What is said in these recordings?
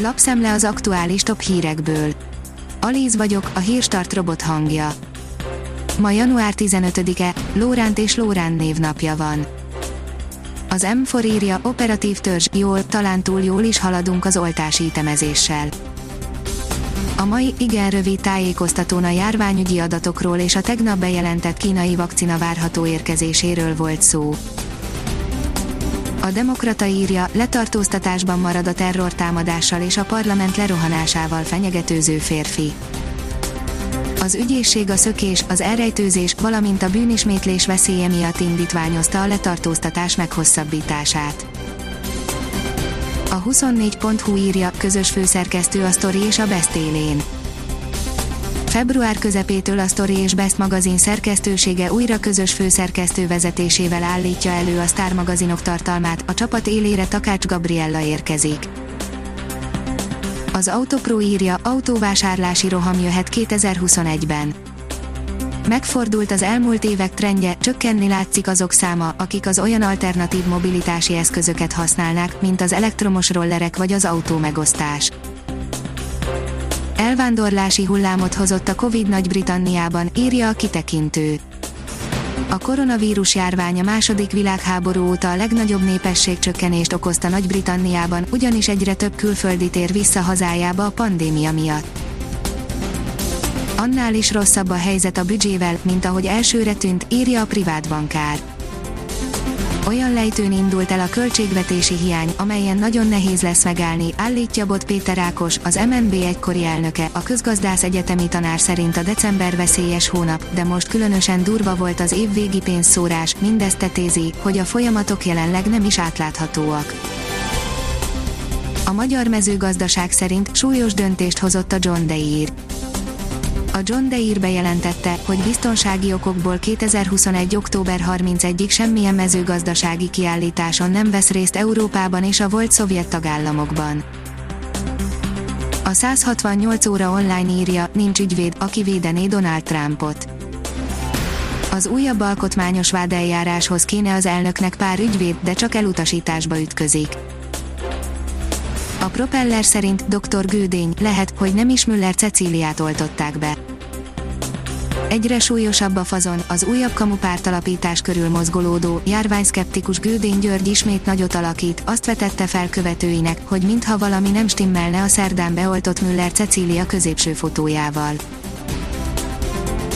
Lapszemle az aktuális top hírekből. Alíz vagyok, a hírstart robot hangja. Ma január 15-e, Lóránt és Lórán névnapja van. Az M4 írja, operatív törzs, jól, talán túl jól is haladunk az oltási ütemezéssel. A mai, igen rövid tájékoztatón a járványügyi adatokról és a tegnap bejelentett kínai vakcina várható érkezéséről volt szó. A Demokrata írja, letartóztatásban marad a terrortámadással és a parlament lerohanásával fenyegetőző férfi. Az ügyészség a szökés, az elrejtőzés, valamint a bűnismétlés veszélye miatt indítványozta a letartóztatás meghosszabbítását. A 24.hu írja, közös főszerkesztő a Story és a Best élén. Február közepétől a Story és Best magazin szerkesztősége újra közös főszerkesztő vezetésével állítja elő a Star magazinok tartalmát, a csapat élére Takács Gabriella érkezik. Az Autopro írja, autóvásárlási roham jöhet 2021-ben. Megfordult az elmúlt évek trendje, csökkenni látszik azok száma, akik az olyan alternatív mobilitási eszközöket használnák, mint az elektromos rollerek vagy az autó megosztás. Elvándorlási hullámot hozott a Covid Nagy-Britanniában, írja a kitekintő. A koronavírus járvány a második világháború óta a legnagyobb népességcsökkenést okozta Nagy-Britanniában, ugyanis egyre több külföldi tér vissza hazájába a pandémia miatt. Annál is rosszabb a helyzet a büdzsével, mint ahogy elsőre tűnt, írja a privát bankár olyan lejtőn indult el a költségvetési hiány, amelyen nagyon nehéz lesz megállni, állítja Bot Péter Ákos, az MNB egykori elnöke, a közgazdász egyetemi tanár szerint a december veszélyes hónap, de most különösen durva volt az évvégi pénzszórás, mindezt tetézi, hogy a folyamatok jelenleg nem is átláthatóak. A magyar mezőgazdaság szerint súlyos döntést hozott a John Deere a John Deere bejelentette, hogy biztonsági okokból 2021. október 31-ig semmilyen mezőgazdasági kiállításon nem vesz részt Európában és a volt szovjet tagállamokban. A 168 óra online írja, nincs ügyvéd, aki védené Donald Trumpot. Az újabb alkotmányos vádeljáráshoz kéne az elnöknek pár ügyvéd, de csak elutasításba ütközik. A propeller szerint dr. Gődény lehet, hogy nem is Müller Cecíliát oltották be. Egyre súlyosabb a fazon, az újabb kamupártalapítás körül mozgolódó, járványszkeptikus Gődény György ismét nagyot alakít, azt vetette fel követőinek, hogy mintha valami nem stimmelne a szerdán beoltott Müller Cecília középső fotójával.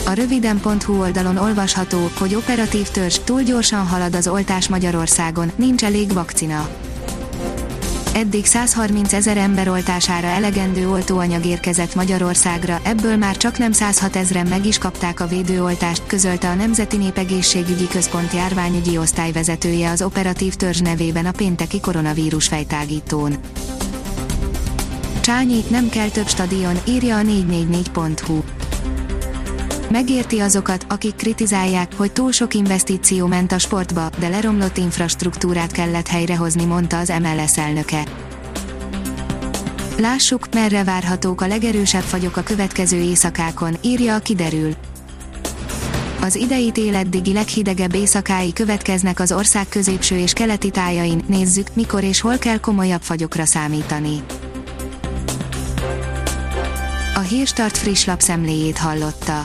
A röviden.hu oldalon olvasható, hogy operatív törzs túl gyorsan halad az oltás Magyarországon, nincs elég vakcina eddig 130 ezer ember oltására elegendő oltóanyag érkezett Magyarországra, ebből már csak nem 106 ezeren meg is kapták a védőoltást, közölte a Nemzeti Népegészségügyi Központ járványügyi osztályvezetője az operatív törzs nevében a pénteki koronavírus fejtágítón. Csányi, nem kell több stadion, írja a 444.hu megérti azokat, akik kritizálják, hogy túl sok investíció ment a sportba, de leromlott infrastruktúrát kellett helyrehozni, mondta az MLS elnöke. Lássuk, merre várhatók a legerősebb fagyok a következő éjszakákon, írja a kiderül. Az idei éleddigi leghidegebb éjszakái következnek az ország középső és keleti tájain, nézzük, mikor és hol kell komolyabb fagyokra számítani. A Hírstart friss lapszemléjét hallotta.